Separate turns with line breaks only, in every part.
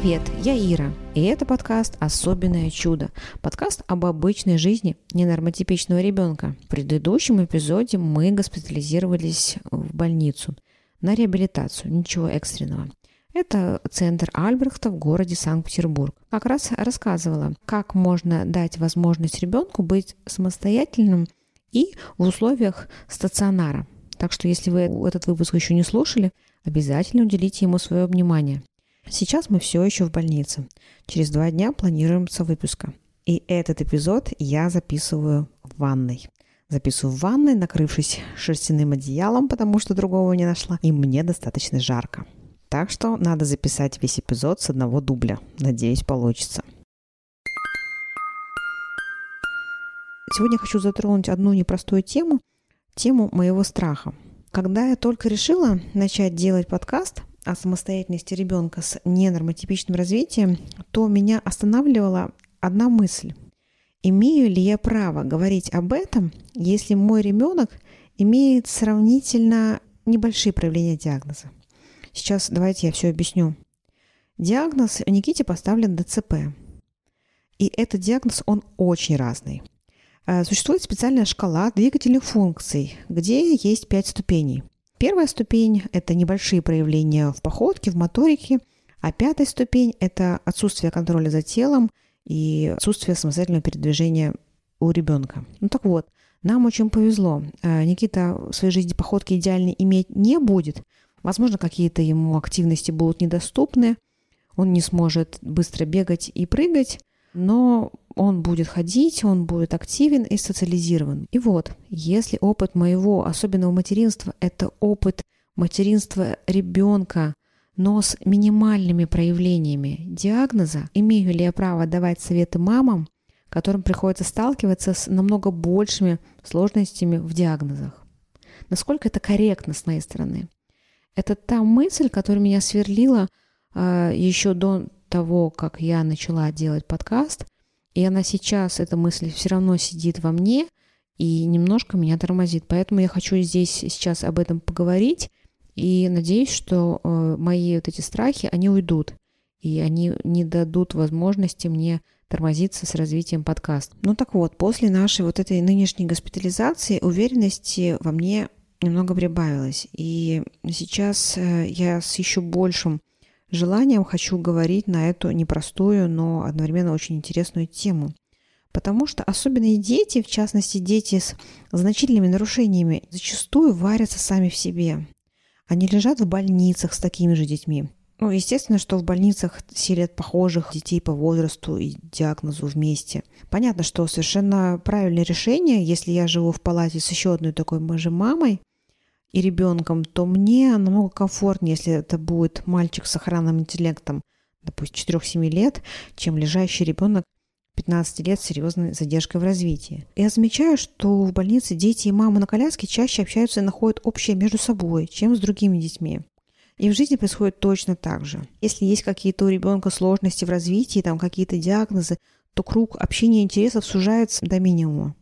Привет, я Ира, и это подкаст «Особенное чудо». Подкаст об обычной жизни ненормотипичного ребенка. В предыдущем эпизоде мы госпитализировались в больницу на реабилитацию, ничего экстренного. Это центр Альбрехта в городе Санкт-Петербург. Как раз рассказывала, как можно дать возможность ребенку быть самостоятельным и в условиях стационара. Так что если вы этот выпуск еще не слушали, обязательно уделите ему свое внимание. Сейчас мы все еще в больнице. Через два дня планируется выпуска. И этот эпизод я записываю в ванной. Записываю в ванной, накрывшись шерстяным одеялом, потому что другого не нашла, и мне достаточно жарко. Так что надо записать весь эпизод с одного дубля. Надеюсь, получится. Сегодня хочу затронуть одну непростую тему, тему моего страха. Когда я только решила начать делать подкаст, о самостоятельности ребенка с ненормотипичным развитием, то меня останавливала одна мысль. Имею ли я право говорить об этом, если мой ребенок имеет сравнительно небольшие проявления диагноза? Сейчас давайте я все объясню. Диагноз Никите поставлен ДЦП. И этот диагноз, он очень разный. Э, существует специальная шкала двигательных функций, где есть пять ступеней. Первая ступень – это небольшие проявления в походке, в моторике, а пятая ступень – это отсутствие контроля за телом и отсутствие самостоятельного передвижения у ребенка. Ну так вот, нам очень повезло. Э, Никита в своей жизни походки идеально иметь не будет. Возможно, какие-то ему активности будут недоступны. Он не сможет быстро бегать и прыгать, но он будет ходить, он будет активен и социализирован. И вот, если опыт моего особенного материнства – это опыт материнства ребенка, но с минимальными проявлениями диагноза, имею ли я право давать советы мамам, которым приходится сталкиваться с намного большими сложностями в диагнозах? Насколько это корректно с моей стороны? Это та мысль, которая меня сверлила э, еще до того, как я начала делать подкаст, и она сейчас, эта мысль все равно сидит во мне и немножко меня тормозит. Поэтому я хочу здесь сейчас об этом поговорить и надеюсь, что э, мои вот эти страхи, они уйдут, и они не дадут возможности мне тормозиться с развитием подкаста. Ну так вот, после нашей вот этой нынешней госпитализации уверенности во мне немного прибавилось. И сейчас э, я с еще большим желанием хочу говорить на эту непростую, но одновременно очень интересную тему. Потому что особенные дети, в частности дети с значительными нарушениями, зачастую варятся сами в себе. Они лежат в больницах с такими же детьми. Ну, естественно, что в больницах селят похожих детей по возрасту и диагнозу вместе. Понятно, что совершенно правильное решение, если я живу в палате с еще одной такой же мамой, и ребенком, то мне намного комфортнее, если это будет мальчик с охранным интеллектом, допустим, 4-7 лет, чем лежащий ребенок 15 лет с серьезной задержкой в развитии. Я замечаю, что в больнице дети и мамы на коляске чаще общаются и находят общее между собой, чем с другими детьми. И в жизни происходит точно так же. Если есть какие-то у ребенка сложности в развитии, там какие-то диагнозы, то круг общения интересов сужается до минимума.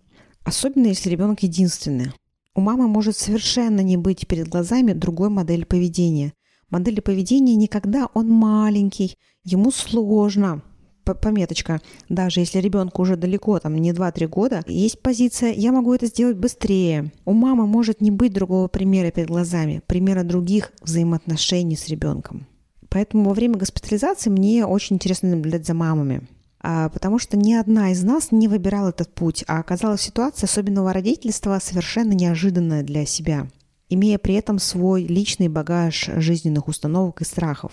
Особенно если ребенок единственный. У мамы может совершенно не быть перед глазами другой модели поведения. Модели поведения никогда он маленький, ему сложно. Пометочка, даже если ребенку уже далеко, там не 2-3 года, есть позиция «я могу это сделать быстрее». У мамы может не быть другого примера перед глазами, примера других взаимоотношений с ребенком. Поэтому во время госпитализации мне очень интересно наблюдать за мамами. А, потому что ни одна из нас не выбирала этот путь, а оказалась ситуация особенного родительства совершенно неожиданная для себя, имея при этом свой личный багаж жизненных установок и страхов.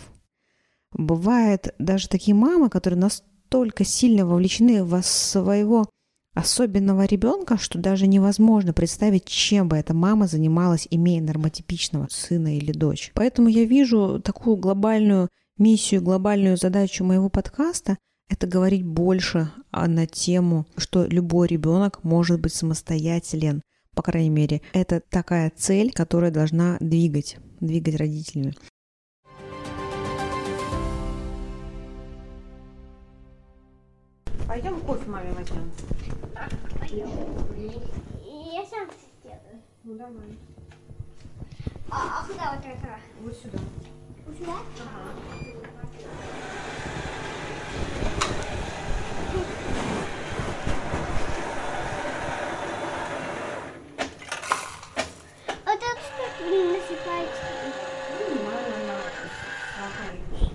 Бывает даже такие мамы, которые настолько сильно вовлечены в своего особенного ребенка, что даже невозможно представить, чем бы эта мама занималась, имея нормотипичного сына или дочь. Поэтому я вижу такую глобальную миссию, глобальную задачу моего подкаста – это говорить больше на тему, что любой ребенок может быть самостоятелен. По крайней мере, это такая цель, которая должна двигать, двигать родителями.
Пойдем кофе маме возьмем.
Пойдем. Я сам сделаю.
Ну давай.
А, а куда вот это?
Вот сюда.
Вот ты насыпаешь?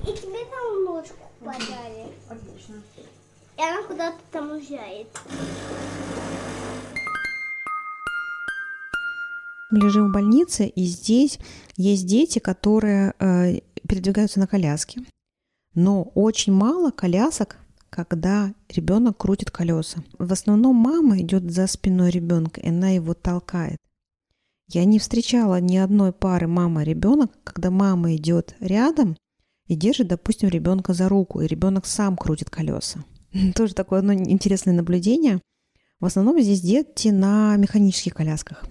И тебе там ложку подали.
Отлично.
И она куда-то там уезжает.
Мы лежим в больнице, и здесь есть дети, которые э, передвигаются на коляске. Но очень мало колясок, когда ребенок крутит колеса. В основном мама идет за спиной ребенка, и она его толкает. Я не встречала ни одной пары мама-ребенок, когда мама идет рядом и держит, допустим, ребенка за руку, и ребенок сам крутит колеса. Тоже такое одно интересное наблюдение. В основном здесь дети на механических колясках.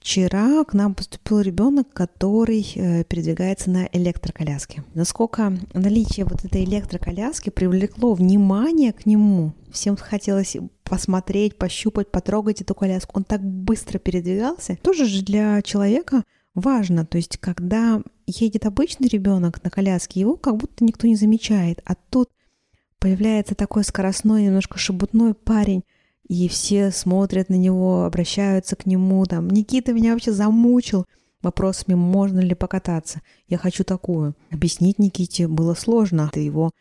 Вчера к нам поступил ребенок, который э, передвигается на электроколяске. Насколько наличие вот этой электроколяски привлекло внимание к нему. Всем хотелось посмотреть, пощупать, потрогать эту коляску. Он так быстро передвигался. Тоже же для человека важно. То есть, когда едет обычный ребенок на коляске, его как будто никто не замечает. А тут появляется такой скоростной, немножко шебутной парень, и все смотрят на него, обращаются к нему, там, Никита меня вообще замучил вопросами, можно ли покататься. Я хочу такую. Объяснить Никите было сложно. Это его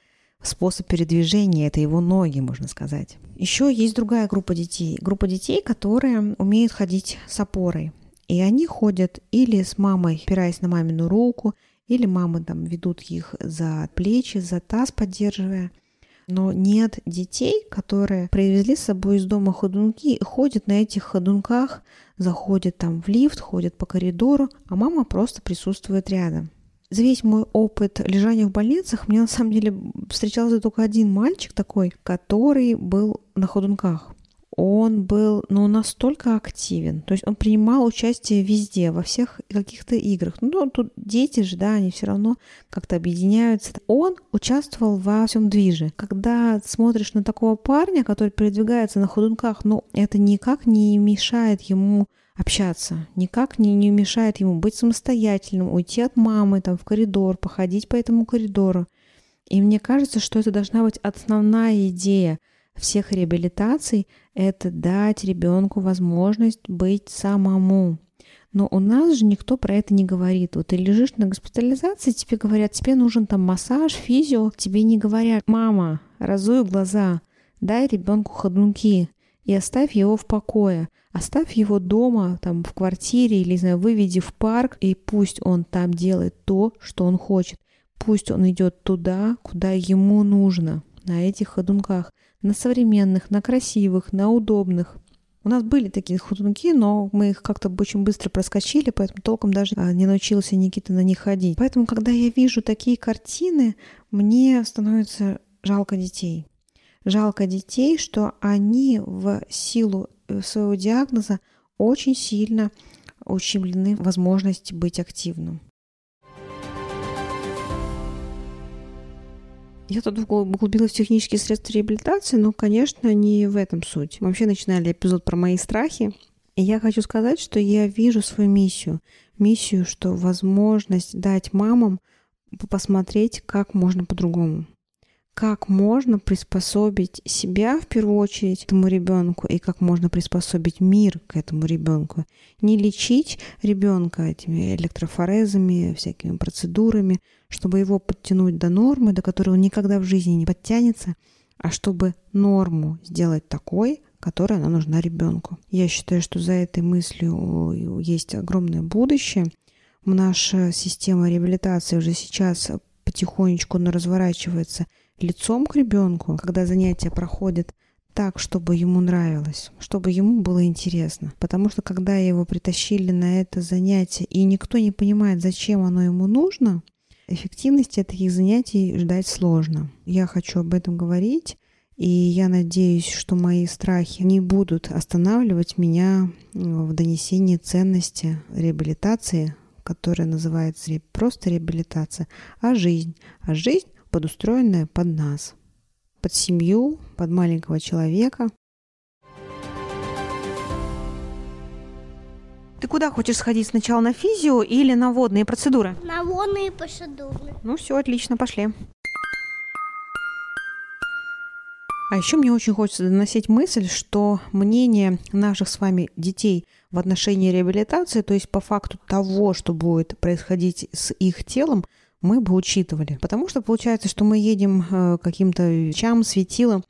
способ передвижения, это его ноги, можно сказать. Еще есть другая группа детей. Группа детей, которые умеют ходить с опорой. И они ходят или с мамой, опираясь на мамину руку, или мамы там ведут их за плечи, за таз поддерживая – но нет детей, которые привезли с собой из дома ходунки и ходят на этих ходунках, заходят там в лифт, ходят по коридору, а мама просто присутствует рядом. За весь мой опыт лежания в больницах мне на самом деле встречался только один мальчик такой, который был на ходунках он был ну, настолько активен. То есть он принимал участие везде, во всех каких-то играх. Ну, тут дети же, да, они все равно как-то объединяются. Он участвовал во всем движе. Когда смотришь на такого парня, который передвигается на ходунках, ну, это никак не мешает ему общаться, никак не, не мешает ему быть самостоятельным, уйти от мамы там в коридор, походить по этому коридору. И мне кажется, что это должна быть основная идея – всех реабилитаций – это дать ребенку возможность быть самому. Но у нас же никто про это не говорит. Вот ты лежишь на госпитализации, тебе говорят, тебе нужен там массаж, физио. Тебе не говорят, мама, разуй глаза, дай ребенку ходунки и оставь его в покое. Оставь его дома, там, в квартире или, не знаю, выведи в парк, и пусть он там делает то, что он хочет. Пусть он идет туда, куда ему нужно, на этих ходунках на современных, на красивых, на удобных. У нас были такие ходунки, но мы их как-то очень быстро проскочили, поэтому толком даже а, не научился Никита на них ходить. Поэтому, когда я вижу такие картины, мне становится жалко детей. Жалко детей, что они в силу э, своего диагноза очень сильно ущемлены возможности быть активным. Я тут углубилась в технические средства реабилитации, но, конечно, не в этом суть. Мы вообще начинали эпизод про мои страхи. И я хочу сказать, что я вижу свою миссию. Миссию, что возможность дать мамам посмотреть, как можно по-другому как можно приспособить себя в первую очередь этому ребенку и как можно приспособить мир к этому ребенку. Не лечить ребенка этими электрофорезами, всякими процедурами, чтобы его подтянуть до нормы, до которой он никогда в жизни не подтянется, а чтобы норму сделать такой, которая она нужна ребенку. Я считаю, что за этой мыслью есть огромное будущее. Наша система реабилитации уже сейчас потихонечку но разворачивается лицом к ребенку, когда занятия проходят так, чтобы ему нравилось, чтобы ему было интересно. Потому что когда его притащили на это занятие, и никто не понимает, зачем оно ему нужно, эффективности таких занятий ждать сложно. Я хочу об этом говорить, и я надеюсь, что мои страхи не будут останавливать меня в донесении ценности реабилитации, которая называется просто реабилитация, а жизнь. А жизнь подустроенная под нас, под семью, под маленького человека. Ты куда хочешь сходить? Сначала на физио или на водные процедуры?
На водные процедуры.
Ну все, отлично, пошли. А еще мне очень хочется доносить мысль, что мнение наших с вами детей в отношении реабилитации, то есть по факту того, что будет происходить с их телом, мы бы учитывали. Потому что получается, что мы едем э, каким-то чам, светилом,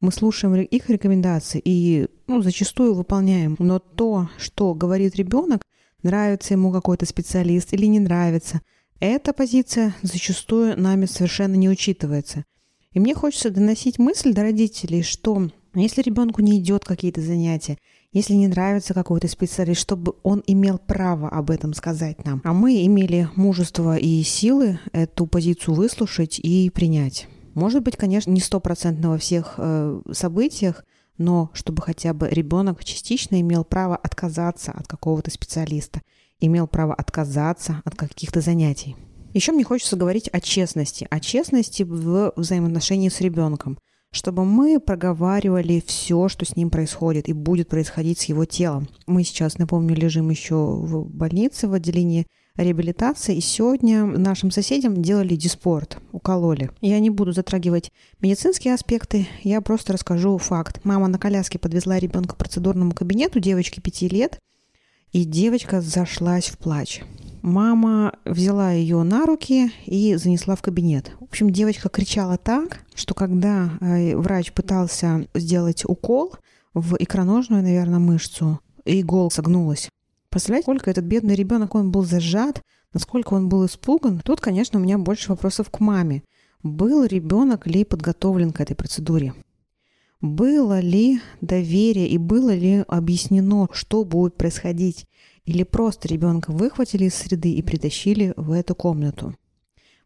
мы слушаем их рекомендации и ну, зачастую выполняем. Но то, что говорит ребенок, нравится ему какой-то специалист или не нравится, эта позиция зачастую нами совершенно не учитывается. И мне хочется доносить мысль до родителей, что если ребенку не идет какие-то занятия, если не нравится какой-то специалист, чтобы он имел право об этом сказать нам. А мы имели мужество и силы эту позицию выслушать и принять. Может быть, конечно, не стопроцентно во всех э, событиях, но чтобы хотя бы ребенок частично имел право отказаться от какого-то специалиста, имел право отказаться от каких-то занятий. Еще мне хочется говорить о честности, о честности в взаимоотношении с ребенком, чтобы мы проговаривали все, что с ним происходит и будет происходить с его телом. Мы сейчас, напомню, лежим еще в больнице в отделении реабилитации, и сегодня нашим соседям делали диспорт, укололи. Я не буду затрагивать медицинские аспекты, я просто расскажу факт. Мама на коляске подвезла ребенка к процедурному кабинету, девочке 5 лет, и девочка зашлась в плач. Мама взяла ее на руки и занесла в кабинет. В общем, девочка кричала так, что когда э, врач пытался сделать укол в икроножную, наверное, мышцу, иголка согнулась. Представляете, сколько этот бедный ребенок, он был зажат, насколько он был испуган. Тут, конечно, у меня больше вопросов к маме. Был ребенок ли подготовлен к этой процедуре? Было ли доверие и было ли объяснено, что будет происходить? Или просто ребенка выхватили из среды и притащили в эту комнату.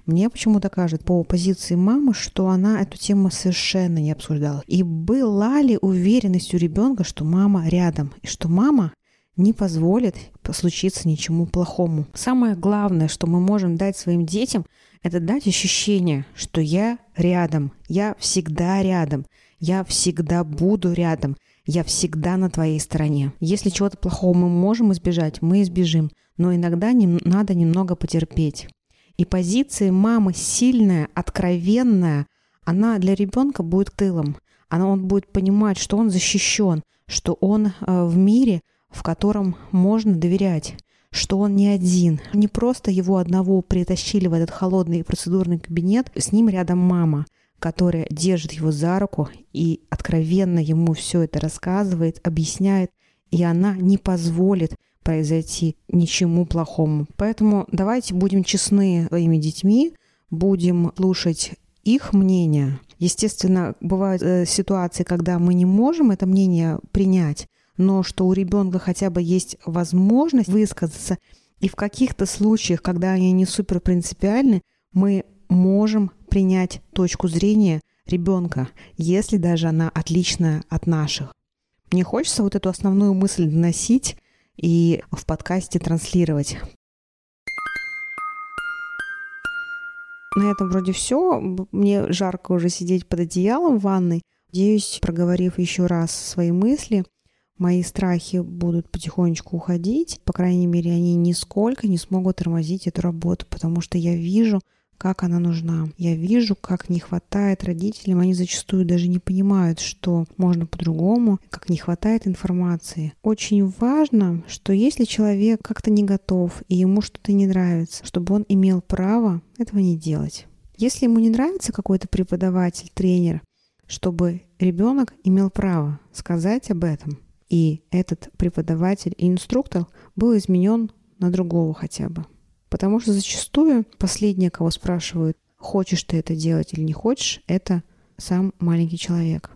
Мне почему-то кажется по позиции мамы, что она эту тему совершенно не обсуждала. И была ли уверенность у ребенка, что мама рядом, и что мама не позволит случиться ничему плохому. Самое главное, что мы можем дать своим детям, это дать ощущение, что я рядом, я всегда рядом, я всегда буду рядом, я всегда на твоей стороне. Если чего-то плохого мы можем избежать, мы избежим. Но иногда не, надо немного потерпеть. И позиция мамы сильная, откровенная, она для ребенка будет тылом. Она, он будет понимать, что он защищен, что он э, в мире, в котором можно доверять что он не один. Не просто его одного притащили в этот холодный процедурный кабинет, с ним рядом мама которая держит его за руку и откровенно ему все это рассказывает, объясняет, и она не позволит произойти ничему плохому. Поэтому давайте будем честны своими детьми, будем слушать их мнение. Естественно, бывают э, ситуации, когда мы не можем это мнение принять, но что у ребенка хотя бы есть возможность высказаться, и в каких-то случаях, когда они не супер принципиальны, мы можем принять точку зрения ребенка, если даже она отличная от наших. Мне хочется вот эту основную мысль доносить и в подкасте транслировать. На этом вроде все. Мне жарко уже сидеть под одеялом в ванной. Надеюсь, проговорив еще раз свои мысли, мои страхи будут потихонечку уходить. По крайней мере, они нисколько не смогут тормозить эту работу, потому что я вижу, как она нужна. Я вижу, как не хватает родителям, они зачастую даже не понимают, что можно по-другому, как не хватает информации. Очень важно, что если человек как-то не готов и ему что-то не нравится, чтобы он имел право этого не делать. Если ему не нравится какой-то преподаватель, тренер, чтобы ребенок имел право сказать об этом, и этот преподаватель и инструктор был изменен на другого хотя бы. Потому что зачастую последнее, кого спрашивают, хочешь ты это делать или не хочешь, это сам маленький человек.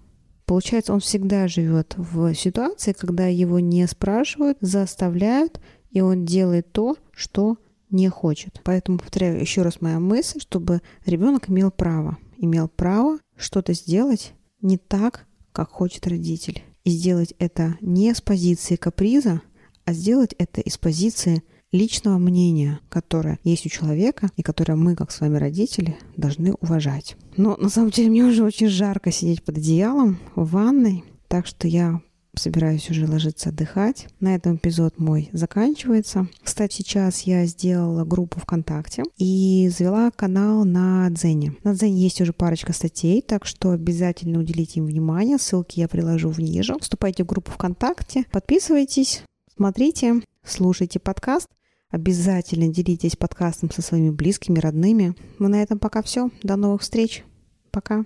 Получается, он всегда живет в ситуации, когда его не спрашивают, заставляют, и он делает то, что не хочет. Поэтому повторяю еще раз моя мысль, чтобы ребенок имел право, имел право что-то сделать не так, как хочет родитель. И сделать это не с позиции каприза, а сделать это из позиции личного мнения, которое есть у человека и которое мы, как с вами родители, должны уважать. Но на самом деле мне уже очень жарко сидеть под одеялом в ванной, так что я собираюсь уже ложиться отдыхать. На этом эпизод мой заканчивается. Кстати, сейчас я сделала группу ВКонтакте и завела канал на Дзене. На Дзене есть уже парочка статей, так что обязательно уделите им внимание. Ссылки я приложу ниже. Вступайте в группу ВКонтакте, подписывайтесь, смотрите, слушайте подкаст. Обязательно делитесь подкастом со своими близкими, родными. Ну на этом пока все. До новых встреч. Пока.